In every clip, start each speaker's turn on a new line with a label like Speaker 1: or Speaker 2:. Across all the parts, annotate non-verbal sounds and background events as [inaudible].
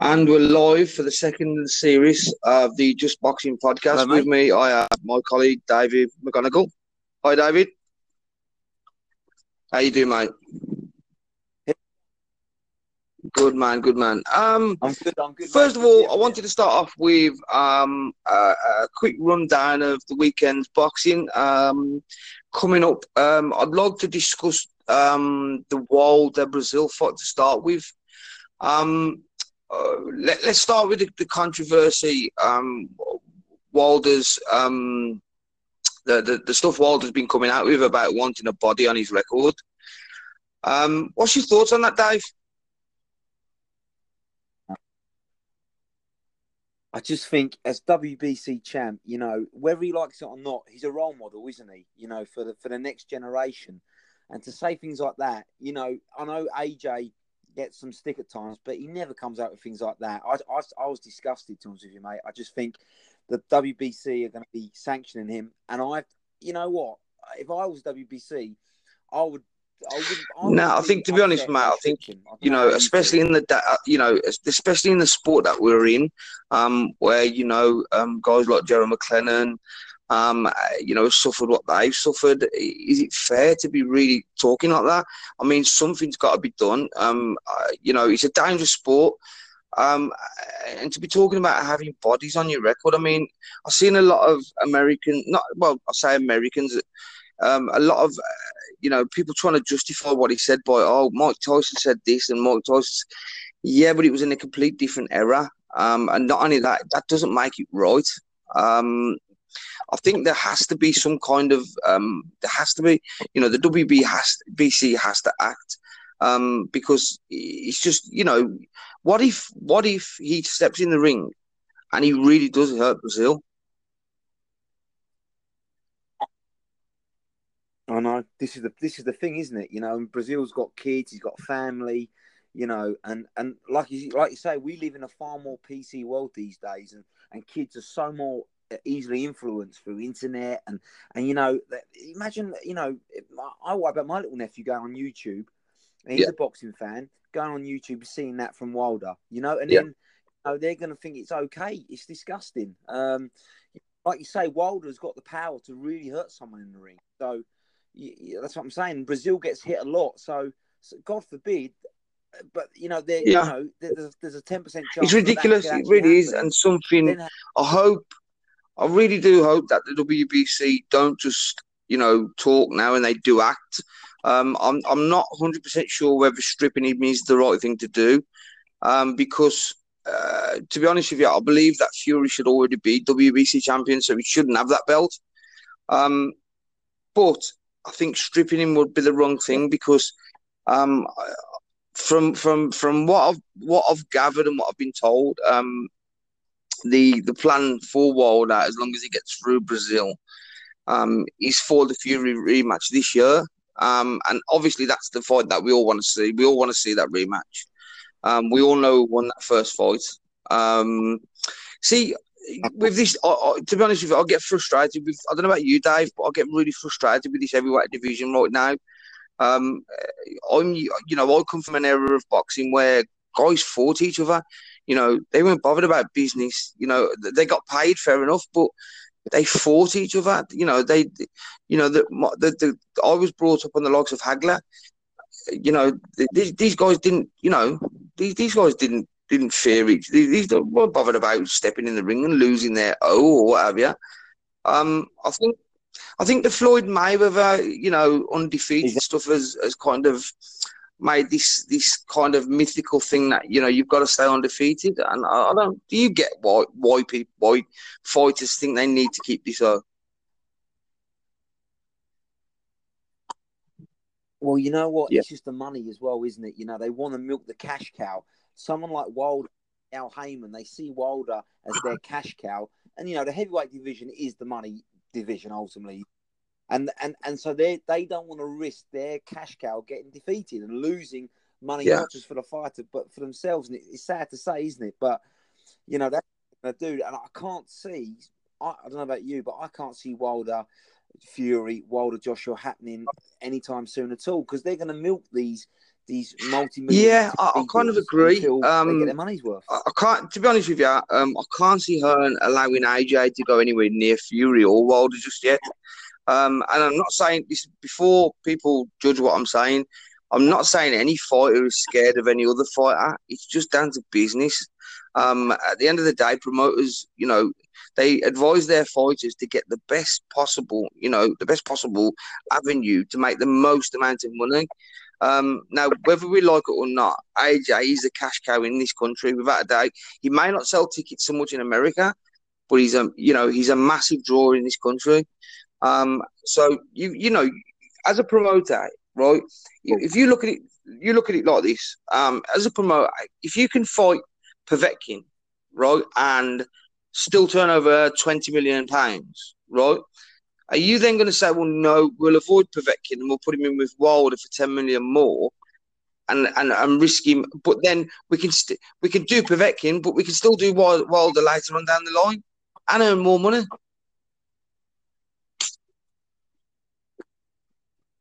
Speaker 1: And we're live for the second the series of the Just Boxing podcast.
Speaker 2: Hello,
Speaker 1: With me, I have my colleague David McGonigal. Hi, David. How you doing, mate? Good man, good man. Um,
Speaker 2: I'm good. I'm good.
Speaker 1: First
Speaker 2: mate.
Speaker 1: of all, I wanted to start off with um, a, a quick rundown of the weekend's boxing um, coming up. Um, I'd like to discuss um, the Wilder Brazil fight to start with. Um, let, us start with the, the controversy. Um, Wilder's um, the, the the stuff Wilder's been coming out with about wanting a body on his record. Um, what's your thoughts on that, Dave?
Speaker 2: I just think as WBC champ, you know, whether he likes it or not, he's a role model, isn't he? You know, for the for the next generation. And to say things like that, you know, I know AJ gets some stick at times, but he never comes out with things like that. I, I, I was disgusted, to with you, mate. I just think the WBC are going to be sanctioning him. And I, you know what? If I was WBC, I would. I I
Speaker 1: No, I think to be honest, mate, I think.
Speaker 2: I
Speaker 1: you know, especially in the da- you know, especially in the sport that we're in, um, where you know, um, guys like Jerry McLennan, um, you know, suffered what they've suffered. Is it fair to be really talking like that? I mean, something's got to be done. Um, uh, you know, it's a dangerous sport. Um, and to be talking about having bodies on your record, I mean, I've seen a lot of American, not well, I say Americans, um, a lot of uh, you know people trying to justify what he said by oh Mike Tyson said this and Mike Tyson, yeah, but it was in a complete different era. Um, and not only that, that doesn't make it right. Um, I think there has to be some kind of um, there has to be, you know, the WB has BC has to act um, because it's just you know, what if what if he steps in the ring and he really does hurt Brazil?
Speaker 2: I know this is the this is the thing, isn't it? You know, Brazil's got kids, he's got family, you know, and and like you like you say, we live in a far more PC world these days, and and kids are so more easily influenced through internet, and and you know, imagine you know, I worry about my little nephew going on YouTube, and he's
Speaker 1: Yeah.
Speaker 2: a boxing fan, going on YouTube, seeing that from Wilder, you know, and
Speaker 1: Yeah.
Speaker 2: then you know, they're going to think it's okay, it's disgusting. Um, like you say, Wilder's got the power to really hurt someone in the ring, so y- y- that's what I'm saying. Brazil gets hit a lot, so, so God forbid. But you know, there,
Speaker 1: Yeah.
Speaker 2: you know, there's there's a ten percent chance.
Speaker 1: It's ridiculous. It really is, and something I hope, I really do hope that the WBC don't just you know talk now and they do act. Um, I'm I'm not 100 percent sure whether stripping him is the right thing to do, um, because uh, to be honest with you, I believe that Fury should already be WBC champion, so he shouldn't have that belt. Um, but I think stripping him would be the wrong thing because um, from from from what I've what I've gathered and what I've been told, um, the the plan for Wilder, as long as he gets through Brazil, um, is for the Fury rematch this year. Um, and obviously that's the fight that we all want to see. We all want to see that rematch. Um, we all know who won that first fight. Um, see, with this, I, I, to be honest with you, I get frustrated with. I don't know about you, Dave, but I get really frustrated with this heavyweight division right now. Um, I'm, you know, I come from an era of boxing where guys fought each other. You know, they weren't bothered about business. You know, they got paid fair enough, but they fought each other. You know, they, you know, the, the, the I was brought up on the likes of Hagler. You know, these, these guys didn't. You know, these, these guys didn't didn't fear each. These, these weren't bothered about stepping in the ring and losing their O or what have you. Um, I think I think the Floyd Mayweather, you know, undefeated
Speaker 2: Exactly.
Speaker 1: stuff has, has kind of made this this kind of mythical thing that you know you've got to stay undefeated. And I, I don't. Do you get why why people why fighters think they need to keep this up?
Speaker 2: Well, you know what?
Speaker 1: Yeah.
Speaker 2: It's just the money as well, isn't it? You know, they want to milk the cash cow. Someone like Wilder, Al Haymon, they see Wilder as their cash cow, and you know the heavyweight division is the money division ultimately, and and and so they they don't want to risk their cash cow getting defeated and losing money
Speaker 1: Yeah.
Speaker 2: not just for the fighter but for themselves. And it, it's sad to say, isn't it? But you know that's what they do, and I can't see. I, I don't know about you, but I can't see Wilder. Fury, Wilder, Joshua happening anytime soon at all because they're going to milk these these multi-million.
Speaker 1: Yeah, I, I kind of agree.
Speaker 2: Um, get their money's worth. I,
Speaker 1: I, can't, to be honest with you, um, I can't see her allowing AJ to go anywhere near Fury or Wilder just yet. Um, and I'm not saying this before people judge what I'm saying. I'm not saying any fighter is scared of any other fighter. It's just down to business. Um, at the end of the day, promoters, you know, they advise their fighters to get the best possible, you know, the best possible avenue to make the most amount of money. Um, now, whether we like it or not, AJ is a cash cow in this country without a doubt. He may not sell tickets so much in America, but he's a you know he's a massive draw in this country. Um, so you you know, as a promoter, right? If you look at it, you look at it like this. Um, as a promoter, if you can fight Povetkin, right, and still turn over twenty million pounds, right? Are you then going to say, well, no, we'll avoid Povetkin and we'll put him in with Wilder for ten million more, and and, and risk him? But then we can st- we can do Povetkin, but we can still do Wilder later on down the line and earn more money.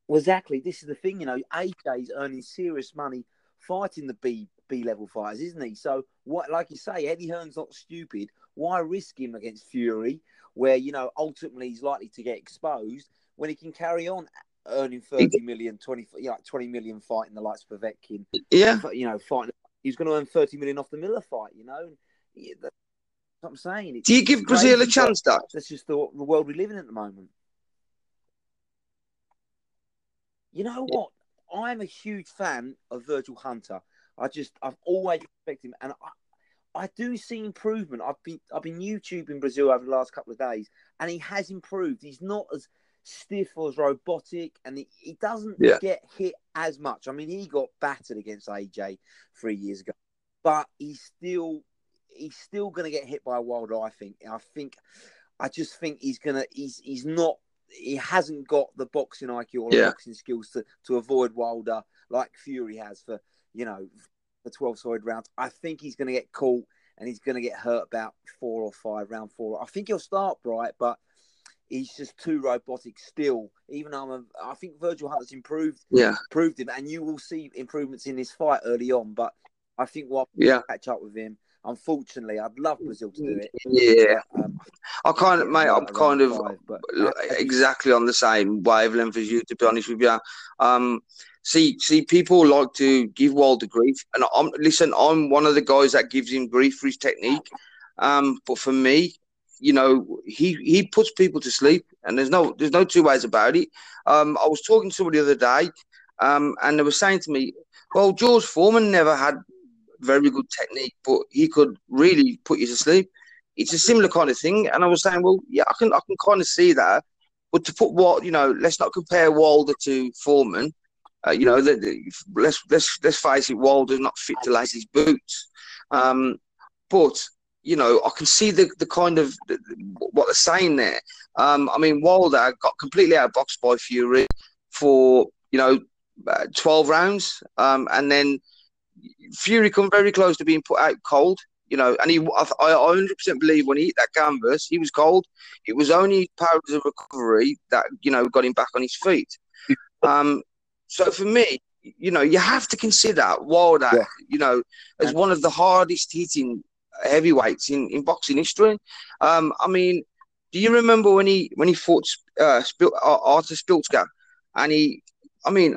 Speaker 2: Well, exactly. This is the thing, you know. AJ's earning serious money fighting the B B level fighters, isn't he? So, what, like you say, Eddie Hearn's not stupid. Why risk him against Fury, where you know ultimately he's likely to get exposed when he can carry on earning 30 million, 20, you know, 20 million fighting the likes of Povetkin.
Speaker 1: Yeah.
Speaker 2: You know, fighting. He's going to earn 30 million off the Miller fight, you know. That's what I'm saying.
Speaker 1: It's Do you give Brazil a chance, though?
Speaker 2: That's just the, the world we live in at the moment. You know what? I'm a huge fan of Virgil Hunter. I just I've always respected him, and I, I do see improvement. I've been I've been YouTubing Brazil over the last couple of days, and he has improved. He's not as stiff or as robotic, and he, he doesn't yeah. get hit as much. I mean, he got battered against AJ three years ago, but he's still he's still going to get hit by a Wilder. I think. I think. I just think he's gonna. He's he's not. He hasn't got the boxing IQ or yeah. boxing skills to, to avoid Wilder like Fury has for you know, the 12 side rounds. I think he's going to get caught and he's going to get hurt about four or five, round four. I think he'll start bright, but he's just too robotic still. Even though I'm a, I think Virgil Hunter's improved,
Speaker 1: yeah,
Speaker 2: improved him, and you will see improvements in this fight early on. But I think we'll
Speaker 1: yeah.
Speaker 2: catch up with him. Unfortunately, I'd love Brazil to do it.
Speaker 1: Yeah, but, um, I kind of, mate, I'm kind of five, but, exactly on the same wavelength as you. To be honest with you, um, see see people like to give Wilder grief, and I'm listen. I'm one of the guys that gives him grief for his technique. Um, but for me, you know, he he puts people to sleep, and there's no there's no two ways about it. Um, I was talking to somebody the other day, um, and they were saying to me, "Well, George Foreman never had very good technique, but he could really put you to sleep." It's a similar kind of thing, and I was saying, "Well, yeah, I can I can kind of see that." But to put what you know, let's not compare Wilder to Foreman. Uh, you know, the, the, let's let's let's face it, Wilder's not fit to lace his boots. Um, but you know, I can see the the kind of the, what they're saying there. Um, I mean, Wilder got completely outboxed by Fury for you know uh, twelve rounds, um, and then Fury come very close to being put out cold. You know, and he, I, I 100% believe when he hit that canvas, he was cold. It was only powers of recovery that you know got him back on his feet. Um, so for me, you know, you have to consider Wilder, yeah. you know, as one of the hardest hitting heavyweights in, in boxing history. Um, I mean, do you remember when he when he fought uh, Spil- uh, Artur Szpilka, and he, I mean,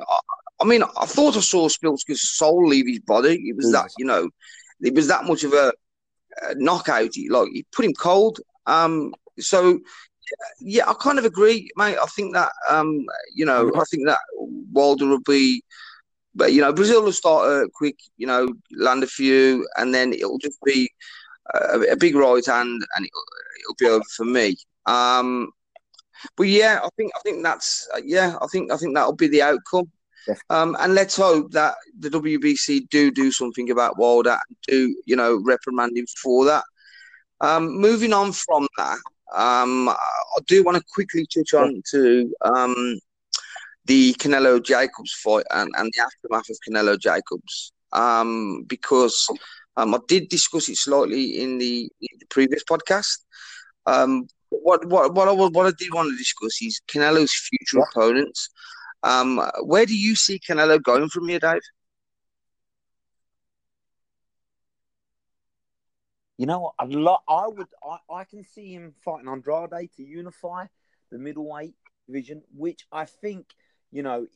Speaker 1: I, mean, I thought I saw Szpilka's soul leave his body. It was that, you know, it was that much of a, a knockout. He, like he put him cold. Um, so yeah, I kind of agree, mate. I think that um, you know, I think that Wilder will be, but you know, Brazil will start uh, quick, you know, land a few, and then it'll just be a, a big right hand, and it'll, it'll, be over for me. Um, but yeah, I think I think that's uh, yeah, I think I think that'll be the outcome. Um, and let's hope that the WBC do do something about Wilder and do you know reprimand him for that. Um, moving on from that, um, I do want to quickly touch on to um, the Canelo Jacobs fight and, and the aftermath of Canelo Jacobs um, because um, I did discuss it slightly in the, in the previous podcast. Um, what what what I what I did want to discuss is Canelo's future yeah. opponents. Um, where do you see Canelo going from here, Dave?
Speaker 2: You know, i lo- I would, I, I can see him fighting Andrade to unify the middleweight division, which I think, you know,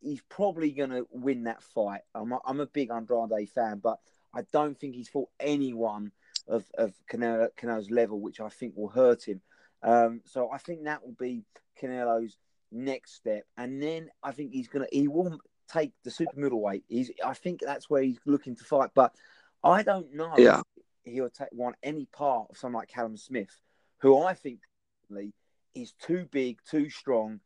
Speaker 2: he's probably going to win that fight. I'm a, I'm a big Andrade fan, but I don't think he's fought anyone of of Canelo, Canelo's level, which I think will hurt him. Um, so I think that will be Canelo's next step, and then I think he's gonna he will take the super middleweight. He's I think that's where he's looking to fight, but I don't know.
Speaker 1: Yeah.
Speaker 2: He'll take want any part of someone like Callum Smith, who I think is too big, too strong,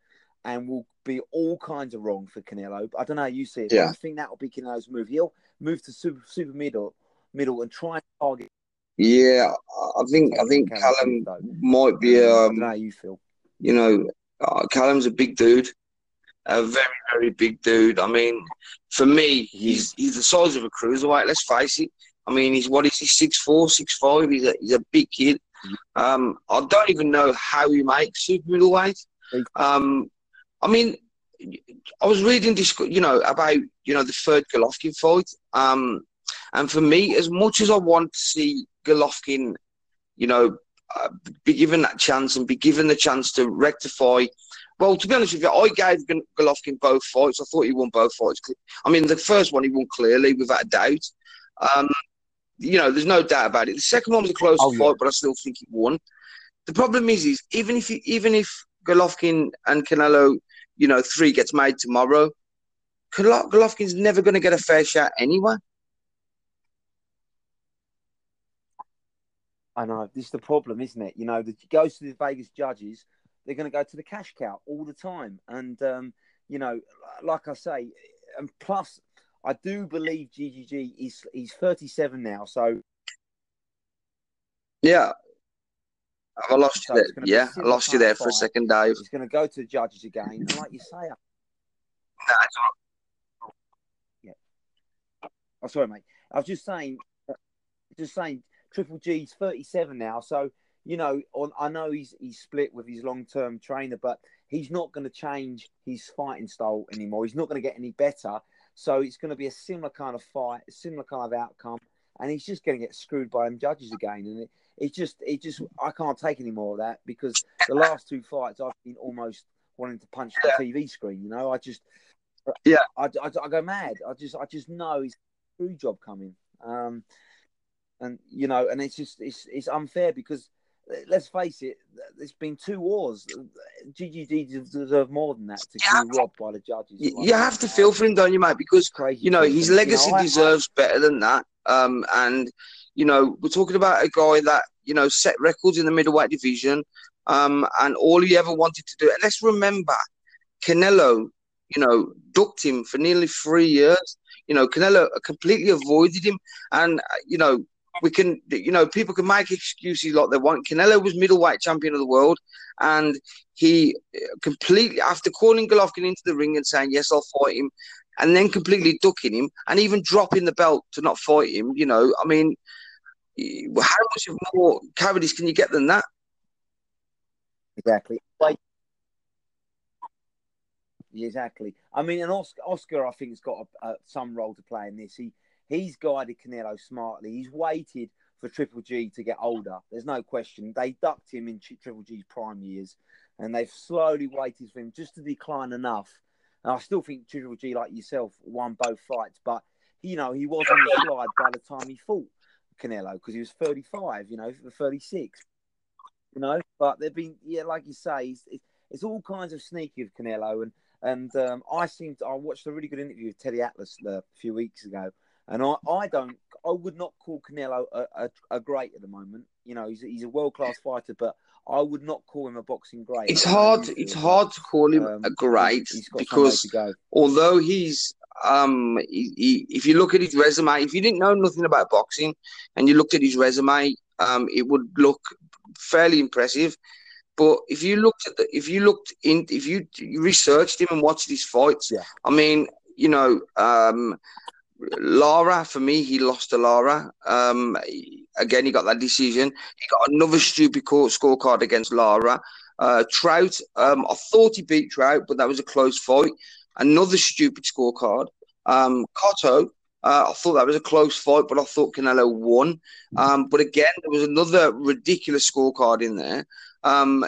Speaker 2: and will be all kinds of wrong for Canelo. But I don't know how you see it.
Speaker 1: Yeah.
Speaker 2: I think that will be Canelo's move. He'll move to super super middle middle and try and target.
Speaker 1: Yeah, I think I think Callum might be. Um,
Speaker 2: I don't know how you feel.
Speaker 1: You know, uh, Callum's a big dude, a very very big dude. I mean, for me, he's he's the size of a cruiserweight. Let's face it. I mean, he's what is he? Six four, six five. He's a he's a big kid. Um, I don't even know how he makes super middleweight. Um, I mean, I was reading this, you know, about you know the third Golovkin fight. Um, and for me, as much as I want to see Golovkin, you know, uh, be given that chance and be given the chance to rectify. Well, to be honest with you, I gave Golovkin both fights. I thought he won both fights. I mean, the first one he won clearly, without a doubt. Um, you know, there's no doubt about it. The second one was a close oh, fight, yeah. but I still think he won. The problem is, is even if you, even if Golovkin and Canelo, you know, three gets made tomorrow, Golovkin's never going to get a fair shot anyway.
Speaker 2: I know this is the problem, isn't it? You know, the goes to the Vegas judges, they're going to go to the cash cow all the time, and um, you know, like I say, and plus, I do believe GGG is he's 37 now, so
Speaker 1: yeah. I lost so you there? Yeah, I lost you there for a second, Dave.
Speaker 2: He's going to go to the judges again, and like you say, yeah. Oh, sorry, mate. I was just saying, just saying, Triple G's 37 now, so you know, on, I know he's he's split with his long term trainer, but he's not going to change his fighting style anymore. He's not going to get any better. So it's going to be a similar kind of fight, a similar kind of outcome, and he's just going to get screwed by them judges again. And it, it just, it just, I can't take any more of that because the last two fights I've been almost wanting to punch the TV screen. You know, I just,
Speaker 1: yeah,
Speaker 2: I, I, I go mad. I just, I just know he's a screw job coming. Um, and you know, and it's just it's it's unfair because let's face it, there's been two wars. GGG deserve more than that to yeah. be robbed by the judges.
Speaker 1: You, you have to feel for him, don't you, mate? Because you know his legacy you know, deserves I, better than that. Um, and you know we're talking about a guy that you know set records in the middleweight division. Um, and all he ever wanted to do. And let's remember, Canelo, you know, ducked him for nearly three years. You know, Canelo completely avoided him, and you know, we can, you know, people can make excuses like they want. Canelo was middleweight champion of the world, and he uh, completely, after calling Golovkin into the ring and saying, Yes, I'll fight him, and then completely ducking him and even dropping the belt to not fight him, you know, I mean, how much more cowardice can you get than that?
Speaker 2: Exactly. Like, exactly. I mean, and Oscar, Oscar I think, has got a, a, some role to play in this. He he's guided Canelo smartly. He's waited for Triple G to get older. There's no question. They ducked him in Triple G's prime years, and they've slowly waited for him just to decline enough. And I still think Triple G, like yourself, won both fights, but you know he was on the slide by the time he fought Canelo because he was 35, you know, 36, you know. But they've been, yeah, like you say, it's, it's all kinds of sneaky with Canelo, and and um, I seem to, I watched a really good interview with Teddy Atlas uh, a few weeks ago, and I, I don't, I would not call Canelo a, a, a great at the moment. You know, he's, he's a world class fighter, but I would not call him a boxing great.
Speaker 1: It's hard. It's hard to call him um, a great because although he's um, he, he, if you look at his resume, if you didn't know nothing about boxing and you looked at his resume, um, it would look fairly impressive. But if you looked at the, if you looked in, if you, you researched him and watched his fights,
Speaker 2: yeah.
Speaker 1: I mean, you know, um, Lara, for me, he lost to Lara. Um, again, he got that decision. He got another stupid court scorecard against Lara. Uh, Trout, um, I thought he beat Trout, but that was a close fight. Another stupid scorecard. Um, Cotto, Uh, I thought that was a close fight, but I thought Canelo won. Um, but again, there was another ridiculous scorecard in there. Um,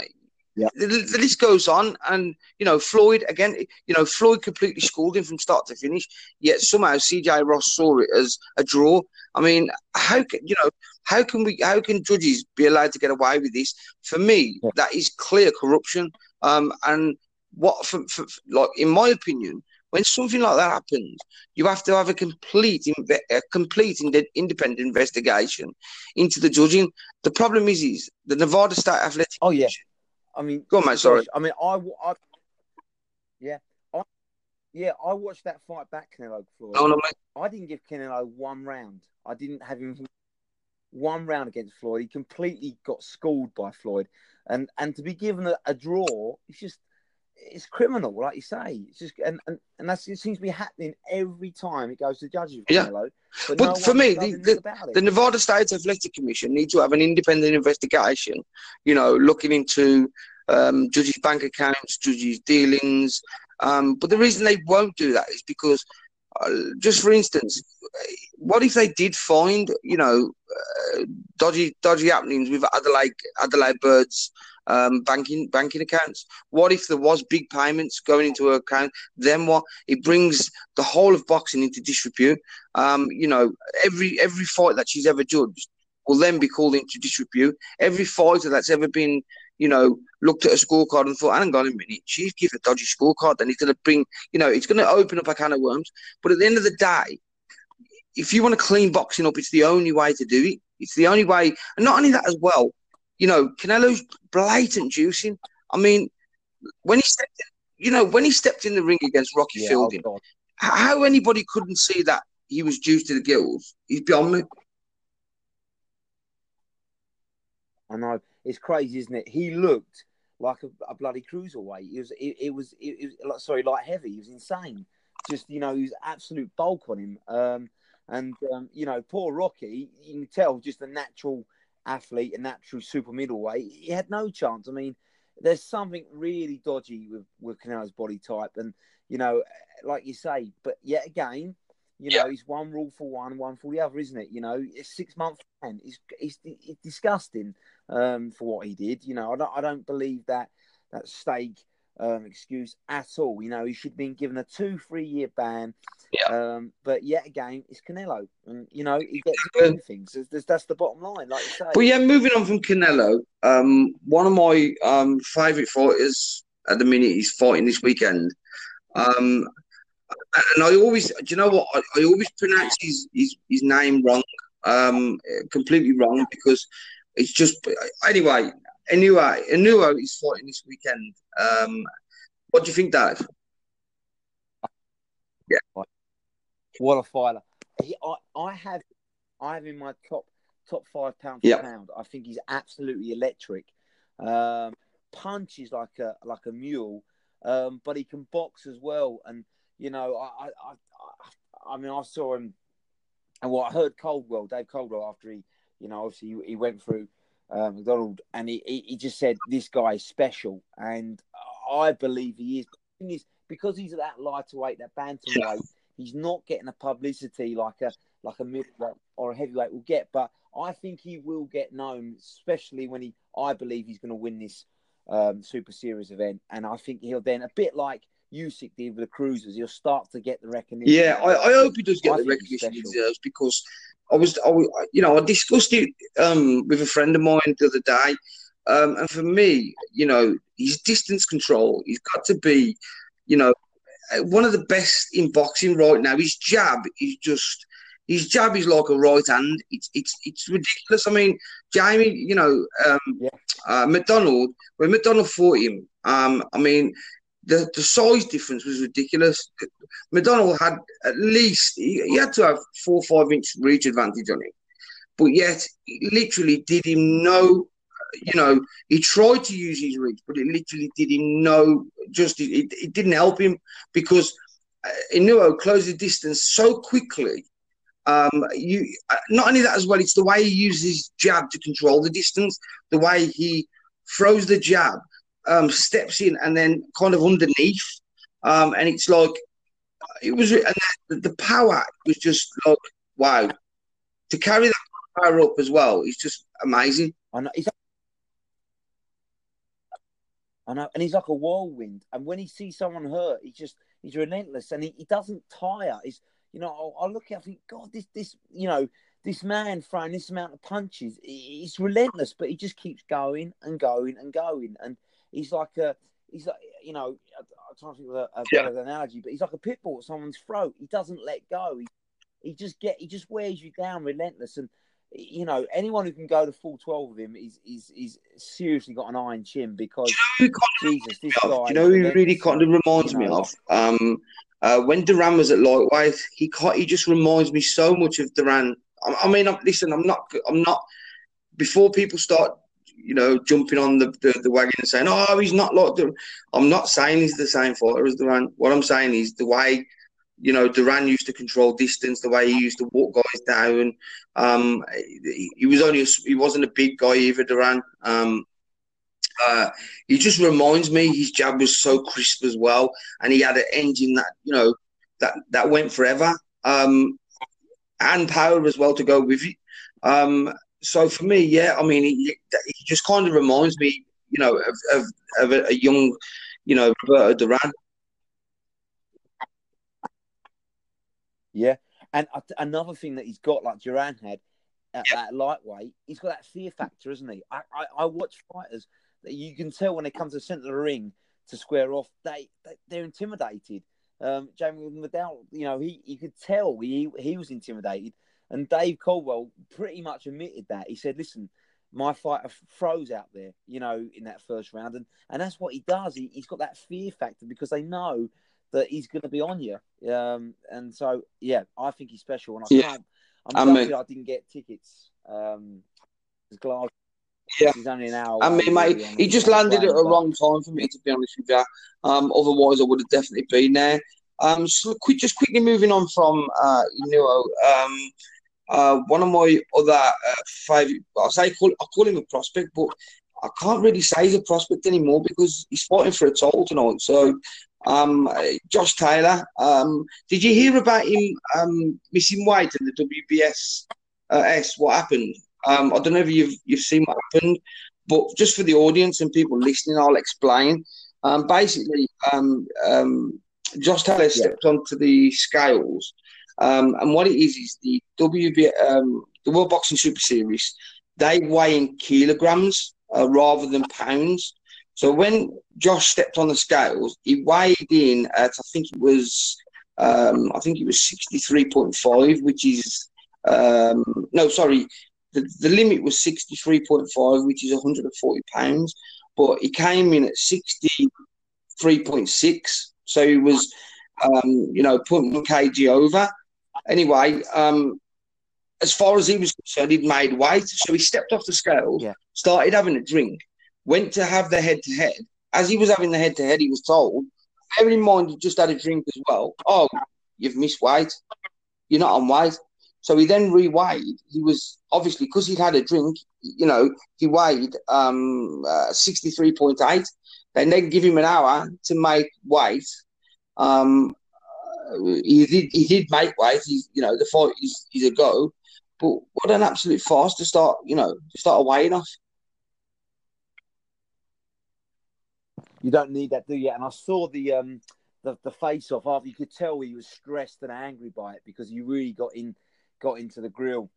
Speaker 2: Yeah.
Speaker 1: the, the list goes on, and you know Floyd again. You know Floyd completely schooled him from start to finish. Yet somehow CJ Ross saw it as a draw. I mean, how can you know? How can we? How can judges be allowed to get away with this? For me,
Speaker 2: Yeah.
Speaker 1: that is clear corruption. Um, and what, for, for, like in my opinion, when something like that happens, you have to have a complete, a complete independent investigation into the judging. The problem is, is the Nevada State Athletic.
Speaker 2: Oh yeah.
Speaker 1: Commission-
Speaker 2: I mean,
Speaker 1: Go on, mate. Sorry.
Speaker 2: I mean, I, I yeah, I, yeah, I watched that fight back, Canelo Floyd.
Speaker 1: No, no.
Speaker 2: I didn't give Canelo one round. I didn't have him one round against Floyd. He completely got schooled by Floyd, and and to be given a, a draw, it's just it's criminal, like you say. It's just and and, and that's it seems to be happening every time it goes to judges.
Speaker 1: Yeah.
Speaker 2: Canelo,
Speaker 1: But
Speaker 2: no
Speaker 1: for me, the-
Speaker 2: it.
Speaker 1: The Nevada State Athletic Commission needs to have an independent investigation, you know, looking into um, judges' bank accounts, judges' dealings. Um, but the reason they won't do that is because, uh, just for instance, what if they did find, you know, uh, dodgy dodgy happenings with Adalaide Adalaide Byrd's um, banking banking accounts? What if there was big payments going into her account? Then what? It brings the whole of boxing into disrepute. Um, you know, every every fight that she's ever judged will then be called into disrepute. Every fighter that's ever been, you know, looked at a scorecard and thought, hang on a minute, she's given a dodgy scorecard, then it's going to bring, you know, it's going to open up a can of worms. But at the end of the day, if you want to clean boxing up, it's the only way to do it. It's the only way. And not only that as well, you know, Canelo's blatant juicing. I mean, when he stepped in, you know, when he stepped in the ring against Rocky
Speaker 2: yeah, oh
Speaker 1: Fielding,
Speaker 2: God.
Speaker 1: how anybody couldn't see that he was juiced to the gills He's beyond me.
Speaker 2: I know it's crazy, isn't it? He looked like a, a bloody cruiserweight. He was, it, it was, it, it was like, sorry, like heavy. He was insane. Just you know, he was absolute bulk on him. Um, and um, you know, poor Rocky, you can tell just the natural athlete, a natural super middleweight. He had no chance. I mean, there's something really dodgy with with Canelo's body type, and you know, like you say, but yet again. You know,
Speaker 1: Yeah.
Speaker 2: it's one rule for one, one for the other, isn't it? You know, it's six months man. It's, it's, it's disgusting um, for what he did. You know, I don't, I don't believe that that steak um, excuse at all. You know, he should have been given a two, three year ban.
Speaker 1: Yeah.
Speaker 2: Um, but yet again, it's Canelo, and you know he gets everything. So that's, that's the bottom line, like you say.
Speaker 1: But yeah, moving on from Canelo, um, one of my um, favourite fighters at the minute he's fighting this weekend. Um, and I always, do you know what? I, I always pronounce his, his, his name wrong, um, completely wrong because it's just. Anyway, anyway, Inoue is fighting this weekend. Um, what do you think, Dave?
Speaker 2: What a fighter! He, I, I have, I have in my top top five pound for
Speaker 1: Yeah.
Speaker 2: pound. I think he's absolutely electric. Um, punches like a like a mule, um, but he can box as well. And you know, I, I, I, I mean, I saw him, and what I heard Coldwell, Dave Coldwell, after he, you know, obviously he, he went through uh, McDonnell, and he, he just said this guy is special, and I believe he is. Is, because he's at that lighter weight, that bantamweight, he's not getting the publicity like a like a middleweight or a heavyweight will get. But I think he will get known, especially when he. I believe he's going to win this um, Super Series event, and I think he'll then a bit like Usyk did with the Cruisers, he'll start to get the recognition.
Speaker 1: Yeah, I, I hope he does get
Speaker 2: I
Speaker 1: the recognition he deserves because I was, I, you know, I discussed it um, with a friend of mine the other day, um, and for me, you know, his distance control, he's got to be, you know, one of the best in boxing right now. His jab is just. His jab is like a right hand. It's it's it's ridiculous. I mean, Jamie, you know, um,
Speaker 2: Yeah.
Speaker 1: uh, McDonnell when McDonnell fought him, um, I mean, the the size difference was ridiculous. McDonnell had at least he, he had to have four five inch reach advantage on him, but yet it literally did him no. You know, he tried to use his reach, but it literally did him no Just It, it didn't help him because uh, Inoue closed the distance so quickly. Um, you uh, not only that as well, it's the way he uses jab to control the distance, the way he throws the jab, um, steps in, and then kind of underneath, um, and it's like it was, and the, power was just like wow. To carry that power up as well is just amazing.
Speaker 2: I know. He's, I know, and he's like a whirlwind. And when he sees someone hurt, he just he's relentless, and he, he doesn't tire. He's you know, I, I look at, I think, God, this this you know, this man throwing this amount of punches, he's relentless, but he just keeps going and going and going, and he's like a he's like you know, I'm trying to think of a, a yeah. better analogy, but he's like a pit bull at someone's throat. He doesn't let go. He, he just get he just wears you down, relentless, and you know, anyone who can go to full twelve with him is is is seriously got an iron chin because you know Jesus, this guy.
Speaker 1: You know, he really kind of reminds you know, me of um, uh, when Duran was at lightweight. He he just reminds me so much of Duran. I, I mean, I'm, listen, I'm not, I'm not. Before people start, you know, jumping on the, the, the wagon and saying, "Oh, he's not like Duran," I'm not saying he's the same fighter as Duran. What I'm saying is the way you know, Duran used to control distance the way he used to walk guys down. Um, he, he, was only a, he wasn't a big guy either, Duran. Um, uh, he just reminds me his jab was so crisp as well, and he had an engine that you know that that went forever, um, and power as well to go with it. Um, so for me, yeah, I mean, he, he just kind of reminds me, you know, of, of, of a, a, young, you know, Roberto Duran.
Speaker 2: Yeah, and another thing that he's got, like Duran had at that lightweight, he's got that fear factor, isn't he? I, I, I watch fighters that you can tell when they come to the centre of the ring to square off, they, they are intimidated. Um, Jamie McDonnell, you know, he you could tell he he was intimidated, and Dave Coldwell pretty much admitted that. He said, "Listen, my fighter froze out there, you know, in that first round, and and that's what he does. He, he's got that fear factor because they know that he's going to be on you. Um, and so, yeah, I think he's special. And I yeah. can't, I'm I lucky I didn't get tickets. Um, Glasgow.
Speaker 1: Yeah, he's only an hour. I mean, mate, he just landed at a wrong time for me, to be honest with you. Um, otherwise, I would have definitely been there. Um, so quick, just quickly moving on from uh, Inoue, um, uh, one of my other uh, five, I say call, I call him a prospect, but I can't really say he's a prospect anymore because he's fighting for a title tonight. So um, Josh Taylor. Um, did you hear about him um, missing weight in the WBS uh, S? What happened? Um, I don't know if you've you've seen what happened, but just for the audience and people listening, I'll explain. Um, basically, um, Josh Taylor stepped yeah. onto the scales, and what it is is the WB the World Boxing Super Series. They weigh in kilograms uh, rather than pounds. So when Josh stepped on the scales, he weighed in at I think it was um, I think it was sixty three point five, which is um, no sorry, the, the limit was sixty three point five, which is one hundred and forty pounds, but he came in at sixty three point six, so he was um, you know putting kg over. Anyway, um, as far as he was concerned, he'd made weight, so he stepped off the scales, yeah. started having a drink went to have the head to head. As he was having the head to head, he was told, bear in mind, you just had a drink as well. Oh, you've missed weight. You're not on weight. So he then reweighed. He was obviously because he'd had a drink, you know, he weighed um, uh, 63.8. They then give him an hour to make weight. Um, he did he did make weight. He's you know the fight is, is a go, but what an absolute farce to start you know to start weighing off.
Speaker 2: you don't need that, do you? And I saw the um the, the face off after you could tell he was stressed and angry by it because he really got in got into the grill.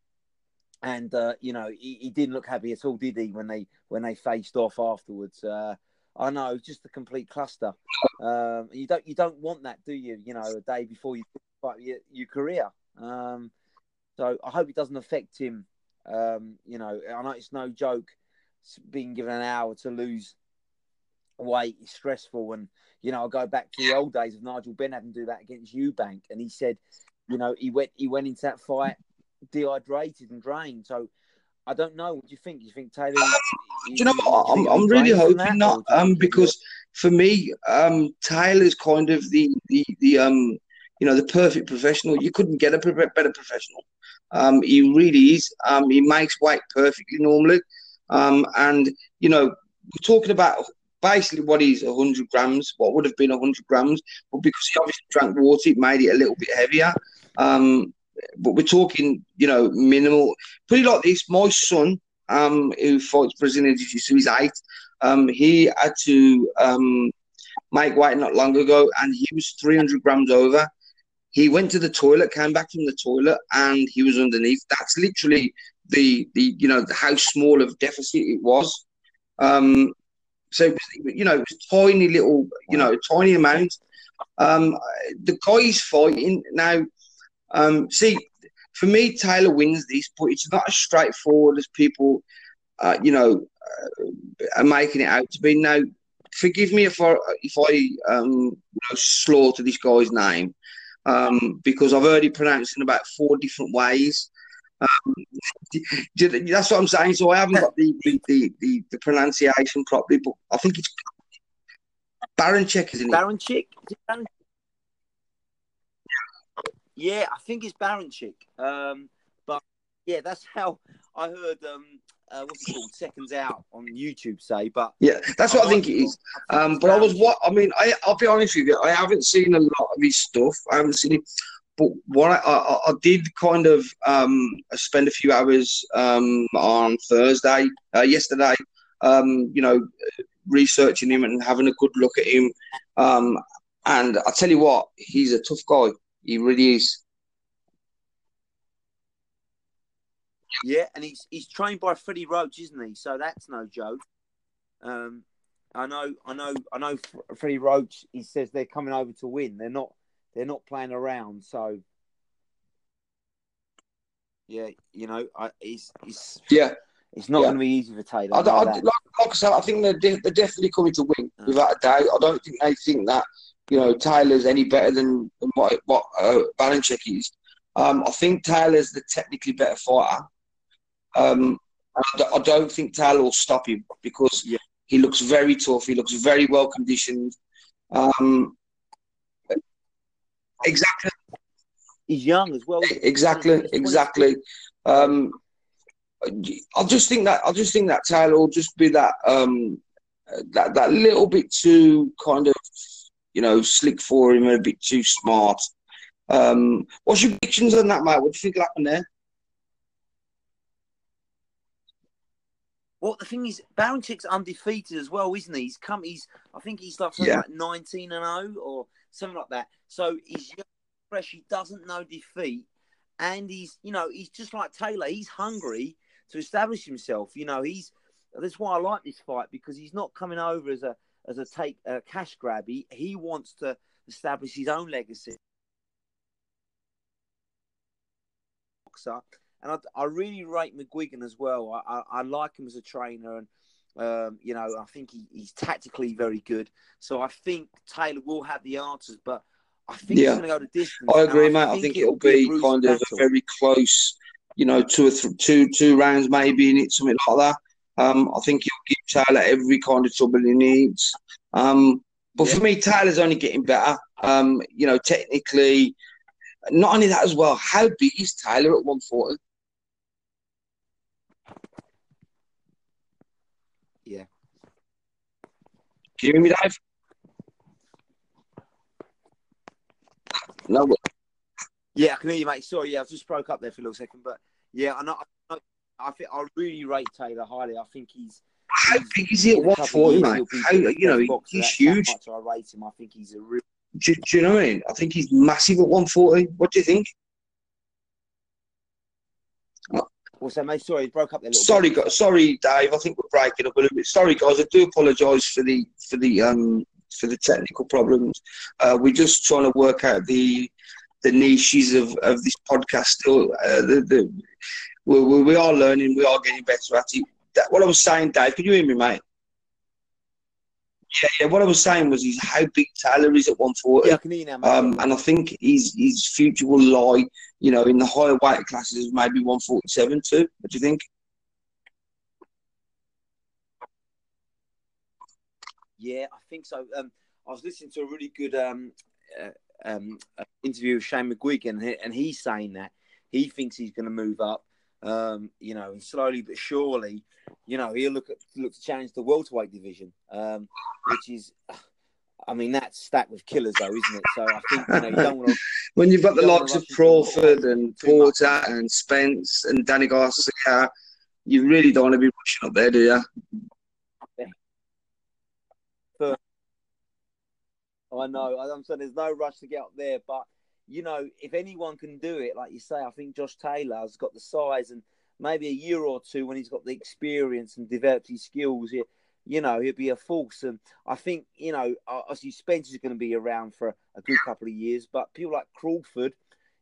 Speaker 2: And uh, you know, he, he didn't look happy at all, did he, when they when they faced off afterwards? Uh, I know, just a complete cluster. Um, you don't you don't want that, do you? You know, a day before you fight your, your career. Um, so I hope it doesn't affect him. Um, you know, I know it's no joke being given an hour to lose weight is stressful. And, you know, I go back to the old days of Nigel Benn having to do that against Eubank. And he said, you know, he went he went into that fight dehydrated and drained. So I don't know. What do you think? Do you think Taylor?
Speaker 1: You know what? I'm, I'm really hoping not. Um, because for me, um, Taylor's kind of the the the um, you know, the perfect professional. You couldn't get a better professional. Um, he really is. Um, he makes weight perfectly normally. Um, and you know, we're talking about basically what is 100 grams, what would have been 100 grams, but because he obviously drank water, it made it a little bit heavier. Um, but we're talking, you know, minimal. Put it like this: my son, um, who fights Brazilian Jiu-Jitsu, he's eight. Um, he had to um, make weight not long ago, and he was 300 grams over. He went to the toilet, came back from the toilet, and he was underneath. That's literally the the you know how small of deficit it was. Um, so you know, it was tiny little, you know, tiny amount. Um, the guys fighting now. Um, see, for me, Taylor wins this, but it's not as straightforward as people, uh, you know, uh, are making it out to be. Now, forgive me if I if I um, you know, slaughter this guy's name um, because I've heard it pronounced in about four different ways. Um, [laughs] that's what I'm saying. So I haven't got the the, the, the, pronunciation properly, but I think it's Baranchyk, isn't it?
Speaker 2: Baranchyk. Yeah, I think it's Baranchyk. Um, but yeah, that's [laughs] how I heard. Um, uh, what's it called? Seconds out on YouTube say, but
Speaker 1: yeah, that's what I, I think it is. Um, but I was what I mean. I I'll be honest with you. I haven't seen a lot of his stuff. I haven't seen it. But what I, I, I did kind of um, spend a few hours um, on Thursday, uh, yesterday, um, you know, researching him and having a good look at him. Um, and I tell you what, he's a tough guy. He really is.
Speaker 2: Yeah, and he's he's trained by Freddie Roach, isn't he? So that's no joke. Um, I know, I know, I know. Freddie Roach. He says they're coming over to win. They're not. They're not playing around. So yeah, you know, I, it's it's
Speaker 1: yeah.
Speaker 2: It's not
Speaker 1: Yeah.
Speaker 2: going to be easy for Taylor.
Speaker 1: I,
Speaker 2: I know
Speaker 1: I, like, like I said, I think they're, de- they're definitely coming to win
Speaker 2: Mm.
Speaker 1: without a doubt. I don't think they think that you know Taylor's any better than, than what what uh, is. Um, I think Taylor's the technically better fighter. Um, I don't think Taylor will stop him because
Speaker 2: Yeah.
Speaker 1: he looks very tough. He looks very well conditioned. Um, exactly,
Speaker 2: He's young as well.
Speaker 1: exactly, exactly. Um, I just think that I just think that Taylor will just be that um, that that little bit too kind of you know slick for him and a bit too smart. Um, what's your predictions on that, mate? What do you think will happen there?
Speaker 2: Well, the thing is, Baranchyk's undefeated as well, isn't he? He's come. He's. I think he's like something
Speaker 1: Yeah.
Speaker 2: like nineteen and zero or something like that. So he's young, fresh. He doesn't know defeat, and he's. You know, he's just like Taylor. He's hungry to establish himself. You know, he's. That's why I like this fight because he's not coming over as a as a take a cash grab. He he wants to establish his own legacy. boxer. And I, I really rate McGuigan as well. I, I, I like him as a trainer, and um, you know, I think he, he's tactically very good. So I think Taylor will have the answers, but I think
Speaker 1: Yeah.
Speaker 2: he's going to go to distance.
Speaker 1: I agree, mate. I think it'll be
Speaker 2: brutal
Speaker 1: kind of a very close, you know, two or th- two two rounds maybe in it, something like that. Um, I think give Taylor every kind of trouble he needs. Um, but for me, Taylor's only getting better. Um, you know, technically, not only that as well. How big is Taylor at one forty?
Speaker 2: Yeah.
Speaker 1: Can you hear me, Dave? No,
Speaker 2: Yeah, I can hear you, mate. Sorry, yeah, I just broke up there for a little second, but yeah, I know. I, I think I really rate Taylor highly. I think he's
Speaker 1: how big is he at one forty, mate? How, you know, he's huge.
Speaker 2: I rate him. I think he's a real.
Speaker 1: Do, do you know what I mean? I think he's massive at 140. What do you think?
Speaker 2: What's that, mate? Sorry, broke up there.
Speaker 1: Sorry,
Speaker 2: bit.
Speaker 1: sorry, Dave. I think we're breaking up a little bit. Sorry, guys. I do apologise for the for the um for the technical problems. Uh, we're just trying to work out the the niches of, of this podcast. Still, uh, the, the we we are learning. We are getting better at it. That, what I was saying, Dave. Can you hear me, mate? Yeah, yeah. What I was saying was, is how big Taylor is at 140.
Speaker 2: Yeah, I can hear you now, mate.
Speaker 1: Um, and I think his his future will lie, you know, in the higher weight classes, maybe 147 too. What do you think?
Speaker 2: Yeah, I think so. Um, I was listening to a really good um, uh, um, uh, interview with Shane McGuigan, and he- and he's saying that he thinks he's going to move up. Um, you know, and slowly but surely, you know, he'll look at look to challenge the welterweight division, um, which is, I mean, that's stacked with killers, though, isn't it? So I think you know you don't want to. [laughs]
Speaker 1: when you've got the likes of Crawford and Porter and Spence and Danny Garcia, you really don't want to be rushing up there, do you?
Speaker 2: I know. I'm saying there's no rush to get up there, but you know, if anyone can do it, like you say, I think Josh Taylor has got the size and maybe a year or two when he's got the experience and developed his skills, he, you know, he'll be a force. And I think, you know, obviously Spencer's going to be around for a good couple of years, but people like Crawford,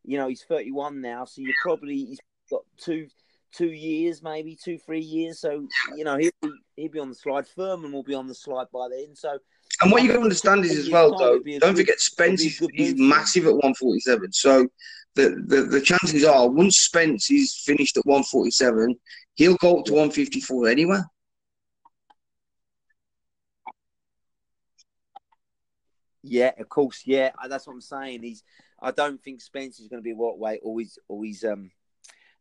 Speaker 2: you know, he's 31 now, so you probably he's got two two years, maybe two, three years. So, you know, he'll be, he'll be on the slide. Thurman will be on the slide by then. So
Speaker 1: and what you got to understand is as well, though, don't forget Spence is, he's massive at 147. So the, the, the chances are, once Spence is finished at 147, he'll go up to 154 anyway.
Speaker 2: Yeah, of course. Yeah, that's what I'm saying. He's. I don't think Spence is going to be what weight always, always um,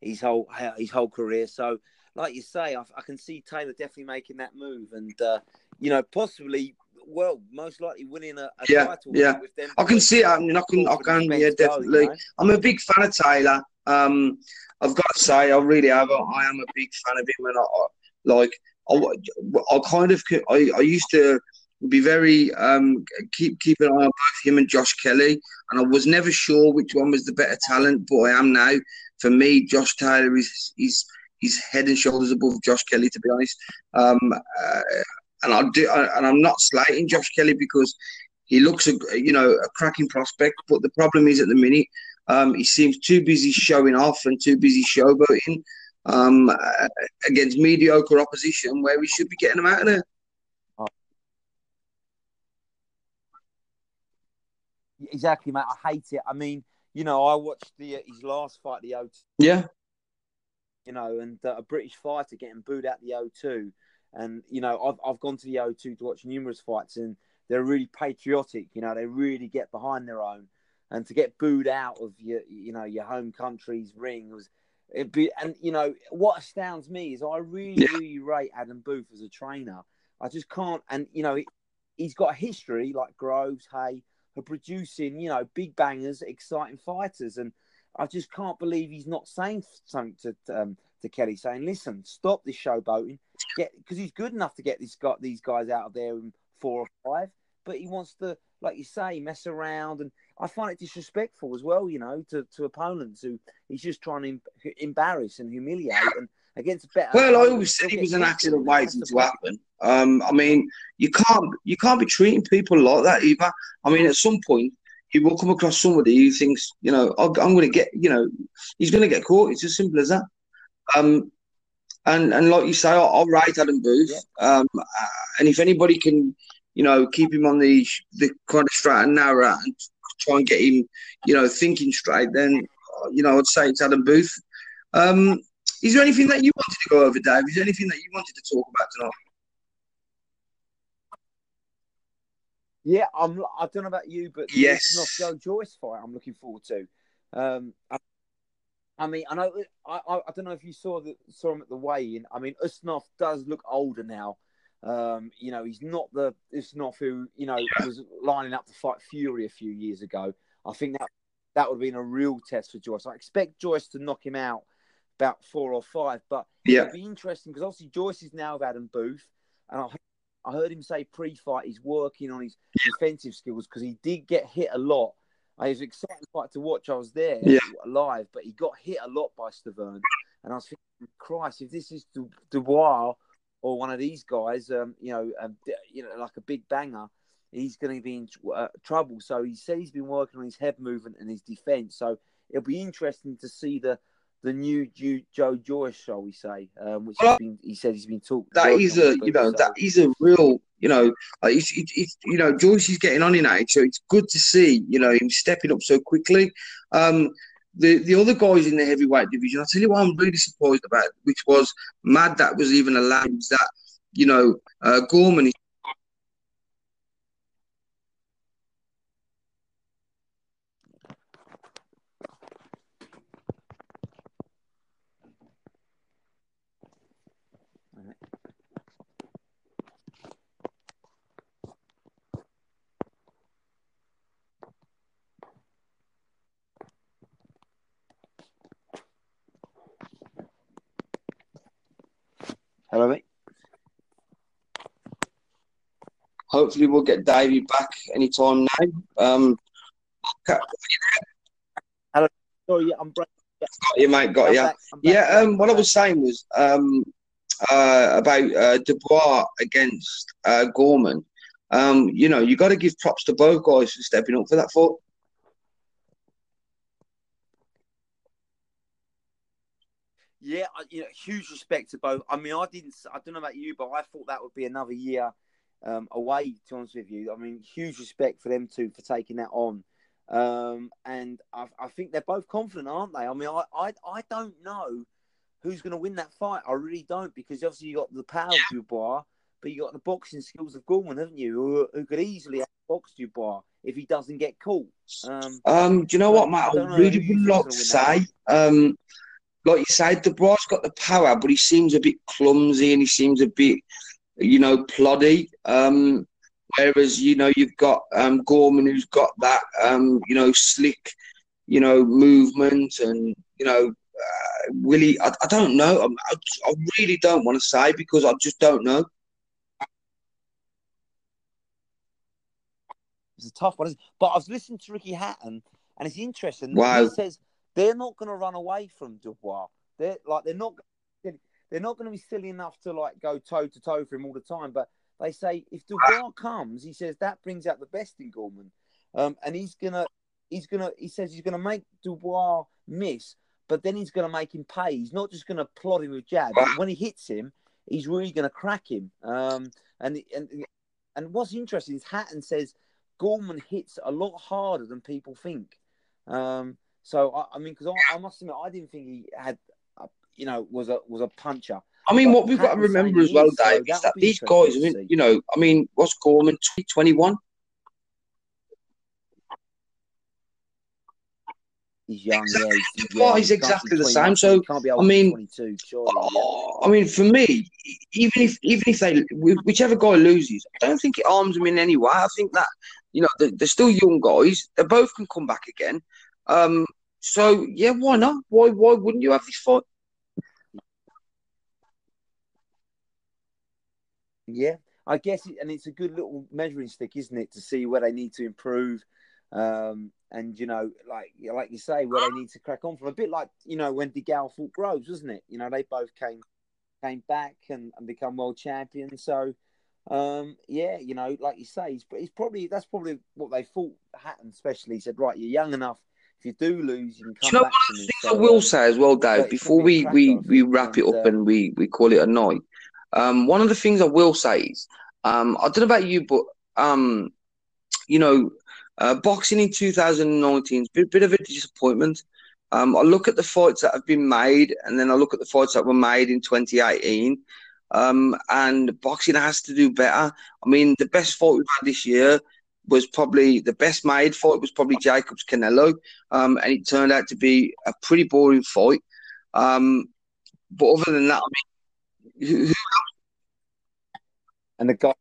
Speaker 2: his whole his whole career. So, like you say, I, I can see Taylor definitely making that move, and uh, you know, possibly well, most likely winning a, a
Speaker 1: yeah,
Speaker 2: title
Speaker 1: yeah.
Speaker 2: with them.
Speaker 1: I can see it happening. I can, I can, yeah, definitely. You know? I'm a big fan of Taylor. Um, I've got to say, I really have. I am a big fan of him, and I, like, I, I kind of, I, I used to be very um keep keep an eye on both him and Josh Kelly, and I was never sure which one was the better talent, but I am now. For me, Josh Taylor is is he's head and shoulders above Josh Kelly, to be honest. Um, uh, and I do, and I'm not slating Josh Kelly because he looks a you know a cracking prospect. But the problem is at the minute um, he seems too busy showing off and too busy showboating um, against mediocre opposition where we should be getting him out of there.
Speaker 2: Exactly, mate. I hate it. I mean, you know, I watched the uh, his last fight, the O2.
Speaker 1: Yeah.
Speaker 2: You know, and uh, a British fighter getting booed out the O2 and you know, I've I've gone to the O2 to watch numerous fights, and they're really patriotic. You know, they really get behind their own, and to get booed out of your you know your home country's ring was. It be, and you know what astounds me is I really, really rate Adam Booth as a trainer. I just can't, and you know, he, he's got a history like Groves, Haye, for producing you know big bangers, exciting fighters, and I just can't believe he's not saying something to um, to Kelly, saying, "Listen, stop this showboating get because he's good enough to get these got these guys out of there in four or five, but he wants to, like you say, mess around, and I find it disrespectful as well. You know, to, to opponents who he's just trying to embarrass and humiliate, and against better.
Speaker 1: Well, I always said he was an accident waiting to happen. Um, I mean, you can't you can't be treating people like that either. I mean, at some point. You will come across somebody who thinks, you know, I'm going to get, you know, he's going to get caught. It's as simple as that. Um, and and like you say, I'll, I'll rate Adam Booth. Yeah. Um, and if anybody can, you know, keep him on the the kind of straight and narrow and try and get him, you know, thinking straight, then you know, I'd say it's Adam Booth. Um, is there anything that you wanted to go over, Dave? Is there anything that you wanted to talk about tonight?
Speaker 2: Yeah, I'm. I don't know about you, but
Speaker 1: yes,
Speaker 2: Joe Joyce fight. I'm looking forward to. Um, I I mean, I know I, I, don't know if you saw the saw him at the weigh-in. I mean, Ustinov does look older now. Um, you know, he's not the Ustinov who you know was lining up to fight Fury a few years ago. I think that that would have been a real test for Joyce. I expect Joyce to knock him out about four or five, but
Speaker 1: yeah.
Speaker 2: it'd be interesting because obviously Joyce is now with Adam Booth, and I, I heard him say pre-fight he's working on his defensive skills because he did get hit a lot I was excited quite to watch. I was there
Speaker 1: yeah.
Speaker 2: live, but he got hit a lot by Stiverne, and I was thinking, Christ, if this is Du- Dubois or one of these guys, um, you know, um, you know, like a big banger, he's going to be in uh, trouble. So he said he's been working on his head movement and his defense. So it'll be interesting to see the the new Joe Joyce, shall we say, um, which well, been, he said he's been talking.
Speaker 1: That is a, you know, so. that is a real, you know, it's, it's, it's, you know, Joyce is getting on in age, so it's good to see, you know, him stepping up so quickly. Um, the the other guys in the heavyweight division, I'll tell you what I'm really surprised about, which was mad that was even allowed, is that, you know, uh, Gorman
Speaker 2: Hello, mate.
Speaker 1: Hopefully, we'll get Davey back anytime now. Um,
Speaker 2: Hello. Sorry, yeah, I'm breaking.
Speaker 1: got you, mate. Got
Speaker 2: I'm
Speaker 1: you.
Speaker 2: back, back,
Speaker 1: Yeah. Um, what I was saying was um, uh, about uh, Dubois against uh, Gorman. Um, you know, you got to give props to both guys for stepping up for that fight.
Speaker 2: Yeah, you know, huge respect to both. I mean, I didn't. I don't know about you, but I thought that would be another year um, away. To be honest with you, I mean, huge respect for them two for taking that on. Um, and I, I think they're both confident, aren't they? I mean, I, I, I don't know who's going to win that fight. I really don't, because obviously you got the power of Dubois, but you got the boxing skills of Gorman, haven't you? Who, who could easily box Dubois if he doesn't get caught. Um,
Speaker 1: Um, do you know what, Matt?
Speaker 2: I
Speaker 1: I really would
Speaker 2: think's
Speaker 1: to say, um, like you said, Dubois got the power, but he seems a bit clumsy and he seems a bit, you know, ploddy. Um, whereas you know you've got um, Gorman, who's got that, um, you know, slick, you know, movement, and you know, uh, Willie. I, I don't know. I, I, really don't want to say because I just don't know.
Speaker 2: It's a tough one, but I was listening to Ricky Hatton, and it's interesting.
Speaker 1: Wow.
Speaker 2: He says they're not going to run away from Dubois. They're like they're not they're not going to be silly enough to like go toe to toe for him all the time. But they say if Dubois comes, he says that brings out the best in Gorman, um, and he's gonna he's gonna he says he's gonna make Dubois miss, but then he's gonna make him pay. He's not just gonna plod him with jabs. When he hits him, he's really gonna crack him. Um, and and and what's interesting is Hatton says Gorman hits a lot harder than people think. Um, so I, I mean, because I, I must admit, I didn't think he had, a, you know, was a was a puncher.
Speaker 1: I mean,
Speaker 2: But
Speaker 1: what we've got to remember as well,
Speaker 2: so
Speaker 1: Dave,
Speaker 2: that
Speaker 1: is that these guys, I mean, you know, I mean, what's Gorman, 2021?
Speaker 2: He's young, yeah. He's,
Speaker 1: Well,
Speaker 2: yeah,
Speaker 1: he's
Speaker 2: be
Speaker 1: exactly the same, so,
Speaker 2: he can't be
Speaker 1: I mean,
Speaker 2: 22, surely. Yeah.
Speaker 1: Oh, I mean, for me, even if even if they whichever guy loses, I don't think it harms them in any way. I think that you know they're, they're still young guys. They both can come back again. Um, so yeah, why not? Why why wouldn't you have this fight?
Speaker 2: Yeah, I guess, it, and it's a good little measuring stick, isn't it, to see where they need to improve, um, and you know, like like you say, where they need to crack on from. A bit like you know when DeGale fought Groves, wasn't it? You know, they both came came back and, and become world champions. So, um, yeah, you know, like you say, he's, he's probably that's probably what they thought. Hatton, especially, said, right, you're young enough. If you do lose, you can
Speaker 1: Do
Speaker 2: come
Speaker 1: you know
Speaker 2: back
Speaker 1: one of the things I will
Speaker 2: um,
Speaker 1: say as well, Dave, before we we we wrap it up
Speaker 2: uh,
Speaker 1: and we we call it a night. Um, one of the things I will say is, um, I don't know about you, but um, you know, uh, boxing in 2019 is a bit, bit of a disappointment. Um, I look at the fights that have been made, and then I look at the fights that were made in 2018. Um, and boxing has to do better. I mean, the best fight we've had this year was probably the best made fight was probably Jacobs Canelo, um, and it turned out to be a pretty boring fight. Um, but other than that, I mean, who, who
Speaker 2: and the guy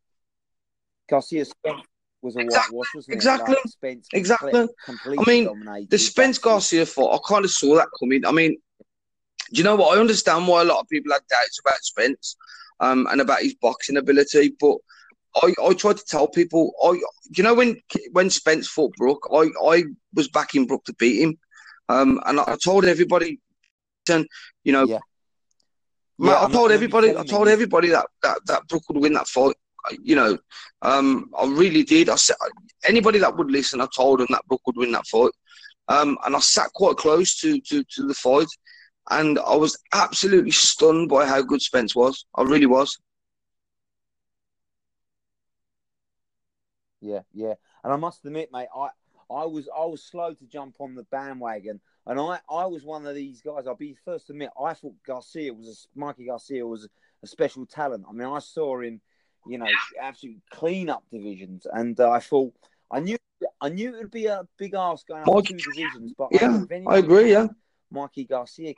Speaker 2: Garcia Spence was a
Speaker 1: Exactly,
Speaker 2: whitewash, wasn't it?
Speaker 1: exactly,
Speaker 2: Like Spence
Speaker 1: exactly.
Speaker 2: comple- completely
Speaker 1: I mean,
Speaker 2: dominated.
Speaker 1: the Spence Garcia fight, I kind of saw that coming. I mean, do you know what? I understand why a lot of people had doubts about Spence um, and about his boxing ability, but I, I tried to tell people, I, you know when when Spence fought Brook, I, I was backing Brook to beat him, um, and I, told everybody, and you know,
Speaker 2: Yeah.
Speaker 1: Mate,
Speaker 2: Yeah,
Speaker 1: I told everybody, I told everybody that, that that Brook would win that fight. You know, um, I really did. I said anybody that would listen, I told them that Brook would win that fight. Um, and I sat quite close to, to, to the fight, and I was absolutely stunned by how good Spence was. I really was.
Speaker 2: Yeah, yeah. And I must admit, mate, I, I was I was slow to jump on the bandwagon, and I, I was one of these guys. I'll be first to admit, I thought Garcia was a, Mikey Garcia was a special talent. I mean, I saw him, you know, absolutely clean up divisions, and uh, I thought I knew I knew it would be a big ask going up two divisions, but
Speaker 1: yeah,
Speaker 2: anyone
Speaker 1: I agree, yeah.
Speaker 2: Mikey Garcia,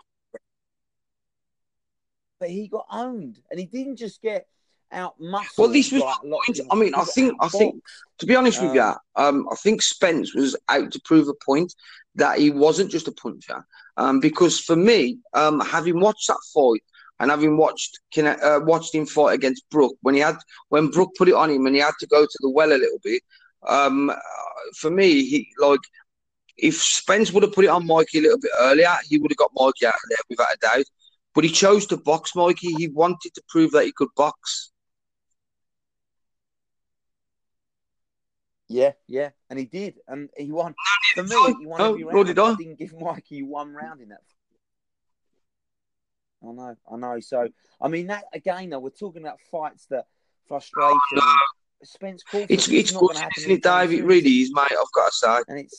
Speaker 2: but he got owned, and he didn't just get out muscled.
Speaker 1: Well, this was
Speaker 2: like a lot of
Speaker 1: point.
Speaker 2: people-
Speaker 1: I mean, I think- I think-. To be honest with
Speaker 2: Um,
Speaker 1: you, um, I think Spence was out to prove a point that he wasn't just a puncher. Um, because for me, um, having watched that fight, and having watched uh, watched him fight against Brook when he had when Brook put it on him and he had to go to the well a little bit. Um, for me, he like if Spence would have put it on Mikey a little bit earlier, he would have got Mikey out of there without a doubt. But he chose to box Mikey. He wanted to prove that he could box.
Speaker 2: Yeah, yeah, and he did, and he won. For me, he won every round. Did I? didn't give Mikey one round in that. I know, I know. So, I mean, that again, though, we're talking about fights that frustration. Oh, no. Spence Crawford.
Speaker 1: It's it's good, isn't it, Dave? It really is, mate. I've got to say.
Speaker 2: And it's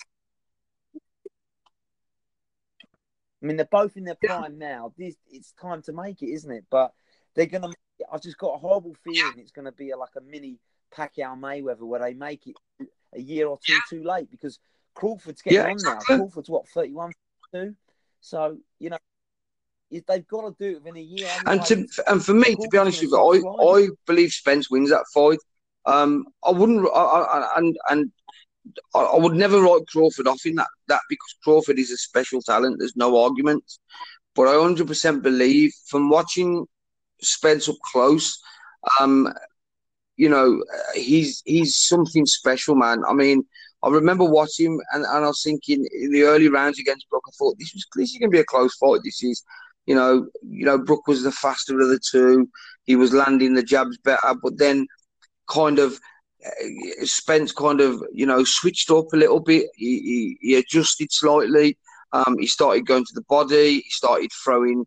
Speaker 2: I mean, they're both in their prime now. This it's time to make it, isn't it? But they're gonna. I've just got a horrible feeling it's gonna be a, like a mini Pacquiao Mayweather where they make it a year or two too late because Crawford's getting yeah, on exactly. now. Crawford's what 31, 32? So you know they've got to do it within a year.
Speaker 1: And to and for me, to be honest with you, I, I believe Spence wins that fight. Um, I wouldn't, I, I, and and I, I, would never write Crawford off in that, that because Crawford is a special talent. There's no argument. But I 100% believe from watching Spence up close, um, you know, he's he's something special, man. I mean, I remember watching and, and I was thinking in the early rounds against Brook, I thought this was this is to be a close fight. This is, you know, you know, Brook was the faster of the two. He was landing the jabs better, but then kind of uh, Spence kind of, you know, switched up a little bit. He, he, he adjusted slightly. Um, he started going to the body. He started throwing.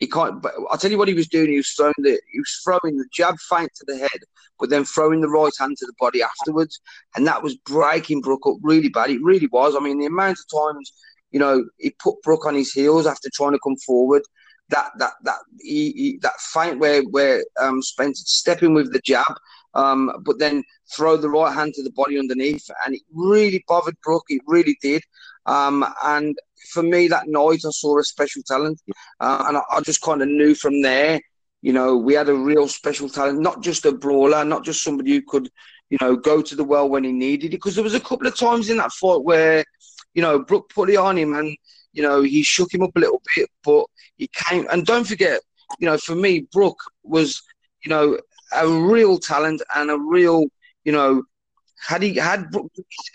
Speaker 1: He can't. But I'll tell you what he was doing. He was throwing the. He was throwing the jab feint to the head, but then throwing the right hand to the body afterwards, and that was breaking Brook up really bad. It really was. I mean, the amount of times, you know, he put Brook on his heels after trying to come forward. That that that he, he that fight where where um, Spence stepping with the jab um, but then throw the right hand to the body underneath, and it really bothered Brook. It really did. Um, and for me, that night I saw a special talent, uh, and I, I just kind of knew from there. You know, we had a real special talent, not just a brawler, not just somebody who could, you know, go to the well when he needed it. Because there was a couple of times in that fight where, you know, Brook put it on him, and you know he shook him up a little bit, but he came. And don't forget, you know, for me, Brook was, you know, a real talent and a real, you know, had he had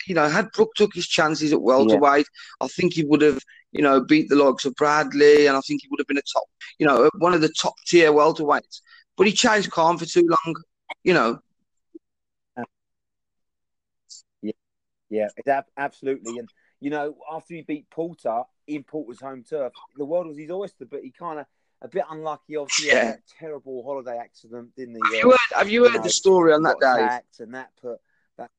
Speaker 1: you know, had Brook took his chances at welterweight, yeah. I think he would have, you know, beat the likes of Bradley, and I think he would have been a top, you know, one of the top tier welterweights. But he chased Khan for too long, you know.
Speaker 2: Yeah, yeah, absolutely. And you know, after he beat Porter in Porter's home turf, the world was his oyster, but he kind of a bit unlucky. Obviously, yeah. terrible holiday accident, didn't he?
Speaker 1: Have you heard, have you heard you know, the story on that day?
Speaker 2: And that put that.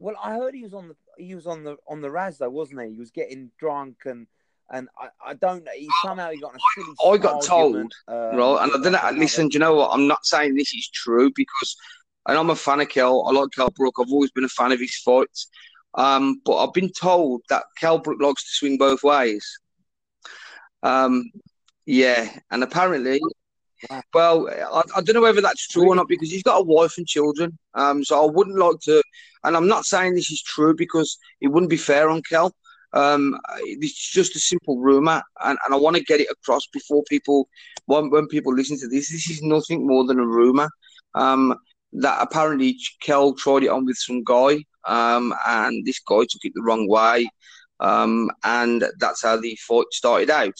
Speaker 2: Well, I heard he was on the he was on the on the Raz though, wasn't he? He was getting drunk and and I, I don't know. He somehow he got a silly. I
Speaker 1: got told, um, right? And I don't know. Listen, do you know what? I'm not saying this is true because, and I'm a fan of Kell. I like Kell Brook. I've always been a fan of his fights. Um, but I've been told that Kell Brook likes to swing both ways. Um, yeah, and apparently, well, I, I, don't know whether that's true or not because he's got a wife and children. Um, so I wouldn't like to, and I'm not saying this is true because it wouldn't be fair on Kell. Um, it's just a simple rumor, and, and I want to get it across before people, when, when people listen to this, this is nothing more than a rumor. Um, that apparently Kell tried it on with some guy, um, and this guy took it the wrong way, um, and that's how the fight started out.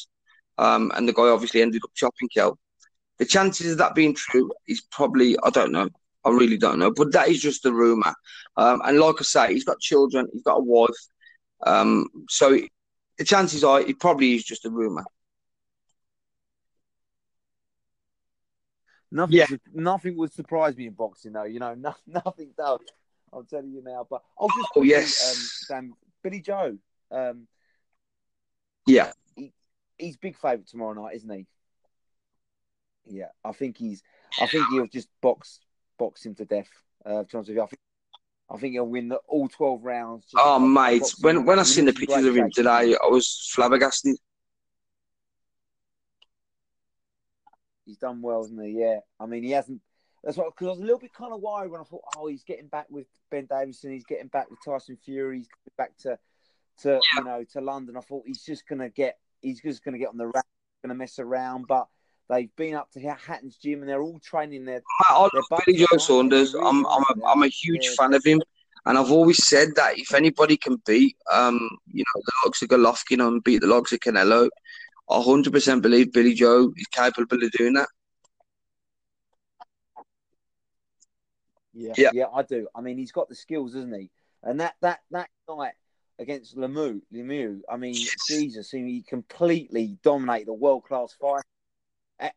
Speaker 1: Um, and the guy obviously ended up chopping Kell. The chances of that being true is probably, I don't know. I really don't know. But that is just a rumour. Um, and like I say, he's got children, he's got a wife. Um, so the chances are it probably is just a rumour.
Speaker 2: Nothing, yeah. nothing would surprise me in boxing, though. You know, [laughs] no, nothing does. I'll tell you now. But I'll just.
Speaker 1: Oh, yes.
Speaker 2: Um, Sam, Billy Joe. Um,
Speaker 1: yeah
Speaker 2: he's big favourite tomorrow night, isn't he? Yeah, I think he's. I think he'll just box box him to death. Uh, to be I think, I think he'll win the, all twelve rounds.
Speaker 1: oh, mate! When when I seen the pictures of him today, I was flabbergasted.
Speaker 2: He's done well, isn't he? Yeah. I mean, he hasn't. That's what because I was a little bit kind of worried when I thought, oh, he's getting back with Ben Davison, he's getting back with Tyson Fury, he's back to to yeah. you know to London. I thought he's just gonna get he's just to get on the rack. to mess around, but they've been up to Hatton's gym and they're all training their.
Speaker 1: I love Billy Joe Saunders. I'm I'm a, I'm a huge yeah, fan of him. And I've always said that if anybody can beat, um, you know, the likes of Golovkin and beat the likes of Canelo, I 100% believe Billy Joe is capable of doing that.
Speaker 2: Yeah, yeah, yeah, I do. I mean, he's got the skills, isn't he? And that that that night against Lemieux, Lemieux I mean, yes. Jesus, he completely dominated a world class fight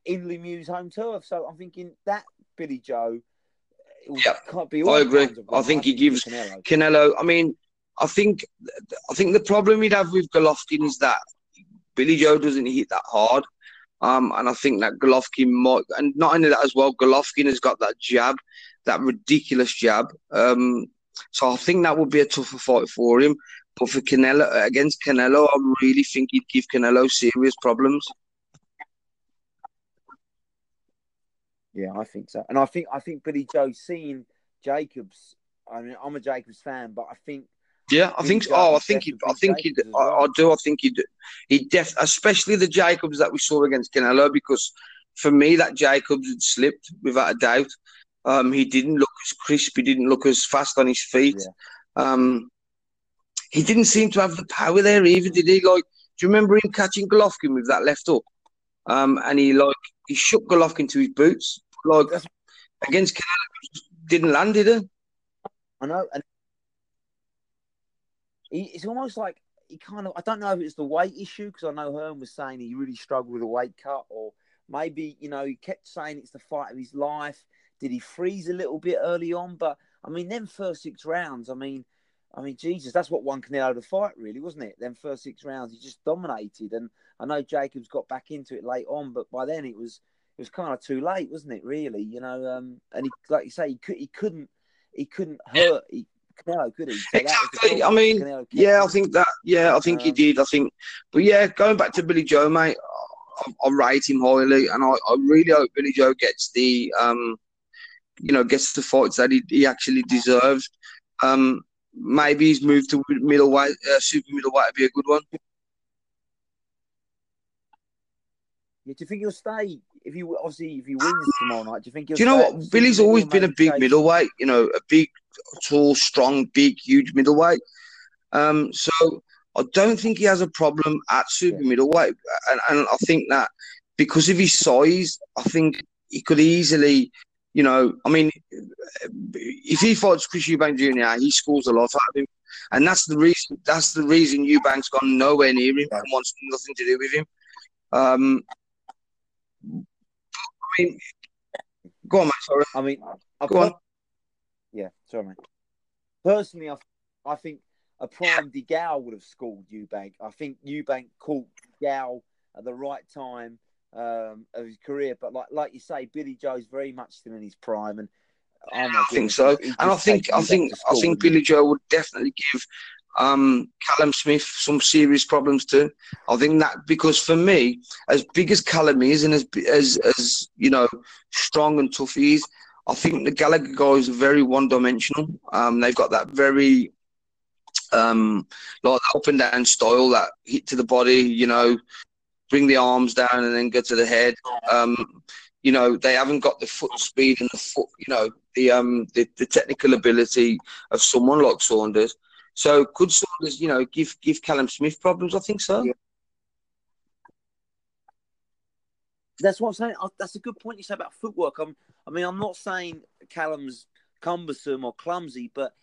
Speaker 2: in Lemieux's home turf. So I'm thinking that Billy Joe.
Speaker 1: Yeah, can't be. I agree. I think he gives Canelo. Canelo. I mean, I think I think the problem we'd have with Golovkin is that Billy Joe doesn't hit that hard. Um, and I think that Golovkin might, and not only that as well, Golovkin has got that jab, that ridiculous jab. Um, so I think that would be a tougher fight for him. But for Canelo against Canelo, I really think he'd give Canelo serious problems.
Speaker 2: Yeah, I think so, and I think I think Billy Joe seeing Jacobs. I mean, I'm a Jacobs fan, but I think.
Speaker 1: Yeah, I think. Oh, I think he. I think he. Well. I, I, do. I think he. He def. Especially the Jacobs that we saw against Canelo, because for me that Jacobs had slipped without a doubt. Um, he didn't look as crisp. He didn't look as fast on his feet. Yeah. Um, he didn't seem to have the power there either, did he? Like, do you remember him catching Golovkin with that left hook? Um, and he like he shook Golovkin to his boots. Like against Canelo, didn't land, did he?
Speaker 2: I know, and he, it's almost like he kind of. I don't know if it's the weight issue because I know Hearn was saying he really struggled with a weight cut, or maybe you know he kept saying it's the fight of his life. Did he freeze a little bit early on? But I mean, them first six rounds. I mean, I mean, Jesus, that's what won Canelo the fight, really, wasn't it? Then first six rounds, he just dominated. And I know Jacobs got back into it late on, but by then it was it was kind of too late, wasn't it? Really, you know. Um, and he, like you say, he could he couldn't he couldn't hurt. He, Canelo, could he? So
Speaker 1: exactly. I mean, yeah, I think that. Yeah, I think um, he did. I think, but yeah, going back to Billy Joe, mate, I, I rate him highly, and I, I, really hope Billy Joe gets the, um, you know, gets the fights that he, he actually deserves. Um, maybe he's moved to middleweight, uh, super middleweight would be a good one.
Speaker 2: Yeah, do you think he'll stay if he obviously if he wins tomorrow night? Do you think?
Speaker 1: do you know what? Billy's always been a big middleweight. You know, a big, tall, strong, big, huge middleweight. Um, so I don't think he has a problem at super yeah. middleweight, and, and I think that because of his size, I think he could easily, you know, I mean, if he fights Chris Eubank Jr., he scores a lot out of him, and that's the reason. That's the reason Eubank's gone nowhere near him and wants nothing to do with him. Um, I mean, go on, mate. Sorry. I
Speaker 2: mean,
Speaker 1: I've go on.
Speaker 2: Yeah, sorry, mate. Personally, I, I think a prime DeGale would have scored Eubank. I think Eubank caught Gal at the right time um, of his career. But like like you say, Billy Joe's very much still in his prime, and
Speaker 1: oh I think so. And I think I think I think Billy Joe would definitely give um, Callum Smith some serious problems too. I think that because for me, as big as Callum is and as as as you know strong and tough he is, I think the Gallagher guys are very one dimensional. Um, they've got that very um, like up and down style that hit to the body, you know, bring the arms down and then go to the head. Um, you know, they haven't got the foot speed and the foot, you know, the um the, the technical ability of someone like Saunders. So could Saunders, you know, give give Callum Smith problems? I think so. Yeah.
Speaker 2: That's what I'm saying. That's a good point you say about footwork. I'm, I mean, I'm not saying Callum's cumbersome or clumsy, but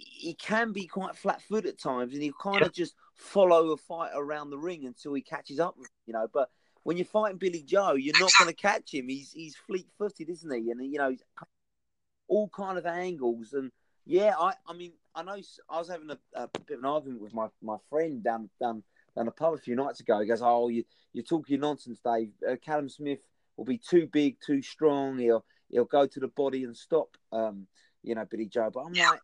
Speaker 2: he can be quite flat-footed at times, and he'll kind of just follow a fight around the ring until he catches up. You know, but when you're fighting Billy Joe, you're not going to catch him. He's he's fleet-footed, isn't he? And you know, all kind of angles. And yeah, I I mean, I know I was having a, a, bit of an argument with my, my friend down down down the pub a few nights ago. He goes, "Oh, you you're talking nonsense, Dave. Uh, Callum Smith will be too big, too strong. He'll he'll go to the body and stop, um, you know, Billy Joe." But I'm like,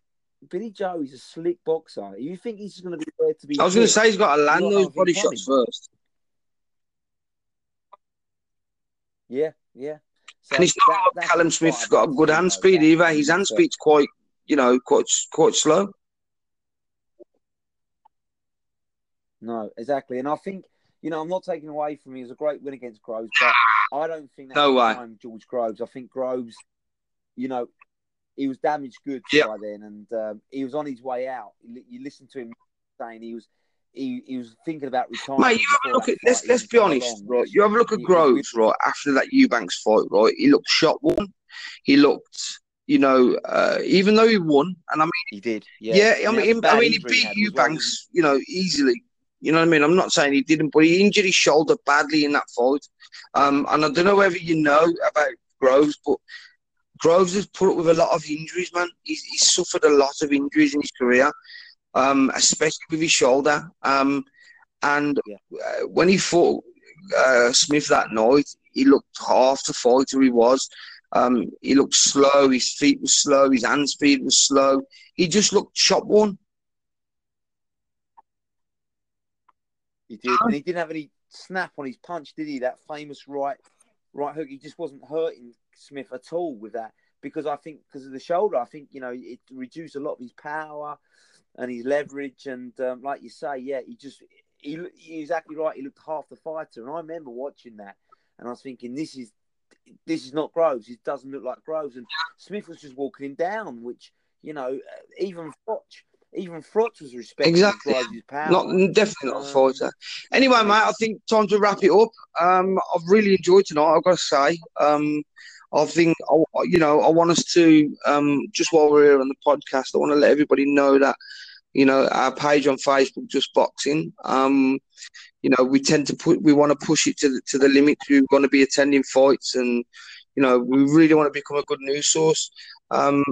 Speaker 2: Billy Joe, he's a slick boxer. You think he's going to be there to be?
Speaker 1: I was going to say he's got to land those body shots first.
Speaker 2: Yeah, yeah.
Speaker 1: So and it's not that, like Callum Smith's got a good hand speed either. His hand speed's quite you know, quite quite slow.
Speaker 2: No, exactly, and I think you know, I'm not taking away from him. It was a great win against Groves, but I don't think that's
Speaker 1: No way.
Speaker 2: time George Groves. I think Groves, you know, he was damaged goods
Speaker 1: Yeah.
Speaker 2: by then, and um, he was on his way out. You listen to him saying he was he, he was thinking about retiring.
Speaker 1: Mate, you have a look at let's
Speaker 2: fight
Speaker 1: let's be honest,
Speaker 2: along,
Speaker 1: right? You have a look at
Speaker 2: he- he-
Speaker 1: Groves, right? After that Eubanks fight, right? He looked shot one. He looked, you know, uh, even though he won, and I mean,
Speaker 2: He did. Yeah,
Speaker 1: yeah, I
Speaker 2: And that's a
Speaker 1: mean, I mean, he beat
Speaker 2: had as well,
Speaker 1: Eubanks, you know, easily. You know what I mean? I'm not saying he didn't, but he injured his shoulder badly in that fight. Um, and I don't know whether you know about Groves, but Groves has put up with a lot of injuries, man. He's, he's suffered a lot of injuries in his career, um, especially with his shoulder. Um, and
Speaker 2: Yeah.
Speaker 1: uh, when he fought uh, Smith that night, he looked half the fighter he was. Um, he looked slow. His feet were slow. His hand speed was slow. He just looked shot one.
Speaker 2: He did, and he didn't have any snap on his punch, did he? That famous right right hook. He just wasn't hurting Smith at all with that because I think because of the shoulder, I think you know it reduced a lot of his power and his leverage. And um, like you say, yeah, he just he he's exactly right. He looked half the fighter, and I remember watching that, and I was thinking, this is this is not Groves. It doesn't look like Groves. And Smith was just walking him down, which you know even Froch. Even Froch was respecting
Speaker 1: Exactly.
Speaker 2: Groves' power.
Speaker 1: Not definitely not a
Speaker 2: Um,
Speaker 1: fighter. Anyway, mate, I think time to wrap it up. Um, I've really enjoyed tonight. I've got to say. Um, I think I- you know I want us to um, just while we're here on the podcast, I want to let everybody know that you know our page on Facebook, just boxing. Um, you know we tend to put we want to push it to the, to the limit. We're going to be attending fights, and you know we really want to become a good news source. Um,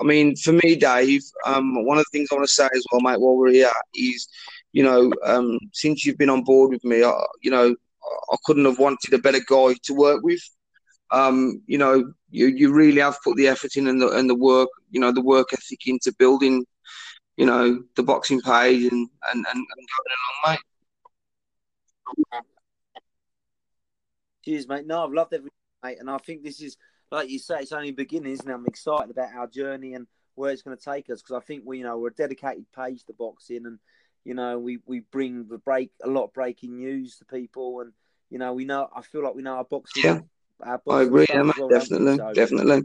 Speaker 1: I mean, for me, Dave, um, one of the things I want to say as well, mate, while we're here, is you know, um, since you've been on board with me, I, you know, I couldn't have wanted a better guy to work with. Um, you know, you, you really have put the effort in and the and the work, you know, the work ethic into building, you know, the boxing page and and and, and going along, mate.
Speaker 2: Cheers, mate. No, I've loved everything, mate. And I think this is, like you say, it's only beginning, isn't? I'm excited about our journey and where it's going to take us because I think we, you know, we're a dedicated page to boxing and, you know, we, we bring the break, a lot of breaking news to people. And, you know, we know, I feel like we know our boxing.
Speaker 1: Yeah. I agree, yeah, mate,
Speaker 2: well,
Speaker 1: definitely,
Speaker 2: So-
Speaker 1: definitely.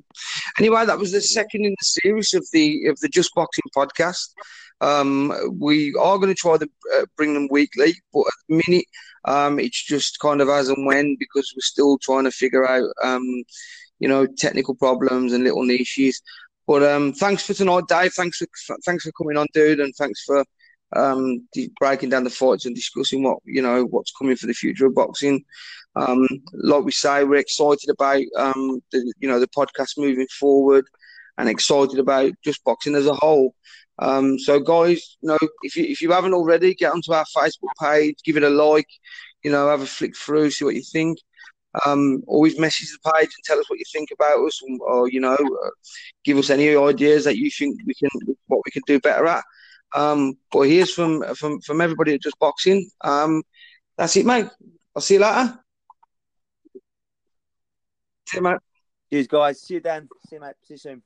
Speaker 1: Anyway, that was the second in the series of the of the Just Boxing podcast. Um, we are going to try to uh, bring them weekly, but at the minute, um, it's just kind of as and when because we're still trying to figure out, um, you know, technical problems and little niches. But um, thanks for tonight, Dave. Thanks for thanks for coming on, dude, and thanks for um, breaking down the fights and discussing what you know what's coming for the future of boxing. Um, like we say, we're excited about um, the you know the podcast moving forward, and excited about just boxing as a whole. Um, so, guys, you know, if you if you haven't already, get onto our Facebook page, give it a like, you know, have a flick through, see what you think. Um, always message the page and tell us what you think about us, or, or you know, uh, give us any ideas that you think we can what we can do better at. Um, but here's from from from everybody at Just Boxing. Um, that's it, mate. I'll see you later. See you, mate.
Speaker 2: Cheers, guys. See you, Dan. See you, mate. See you soon.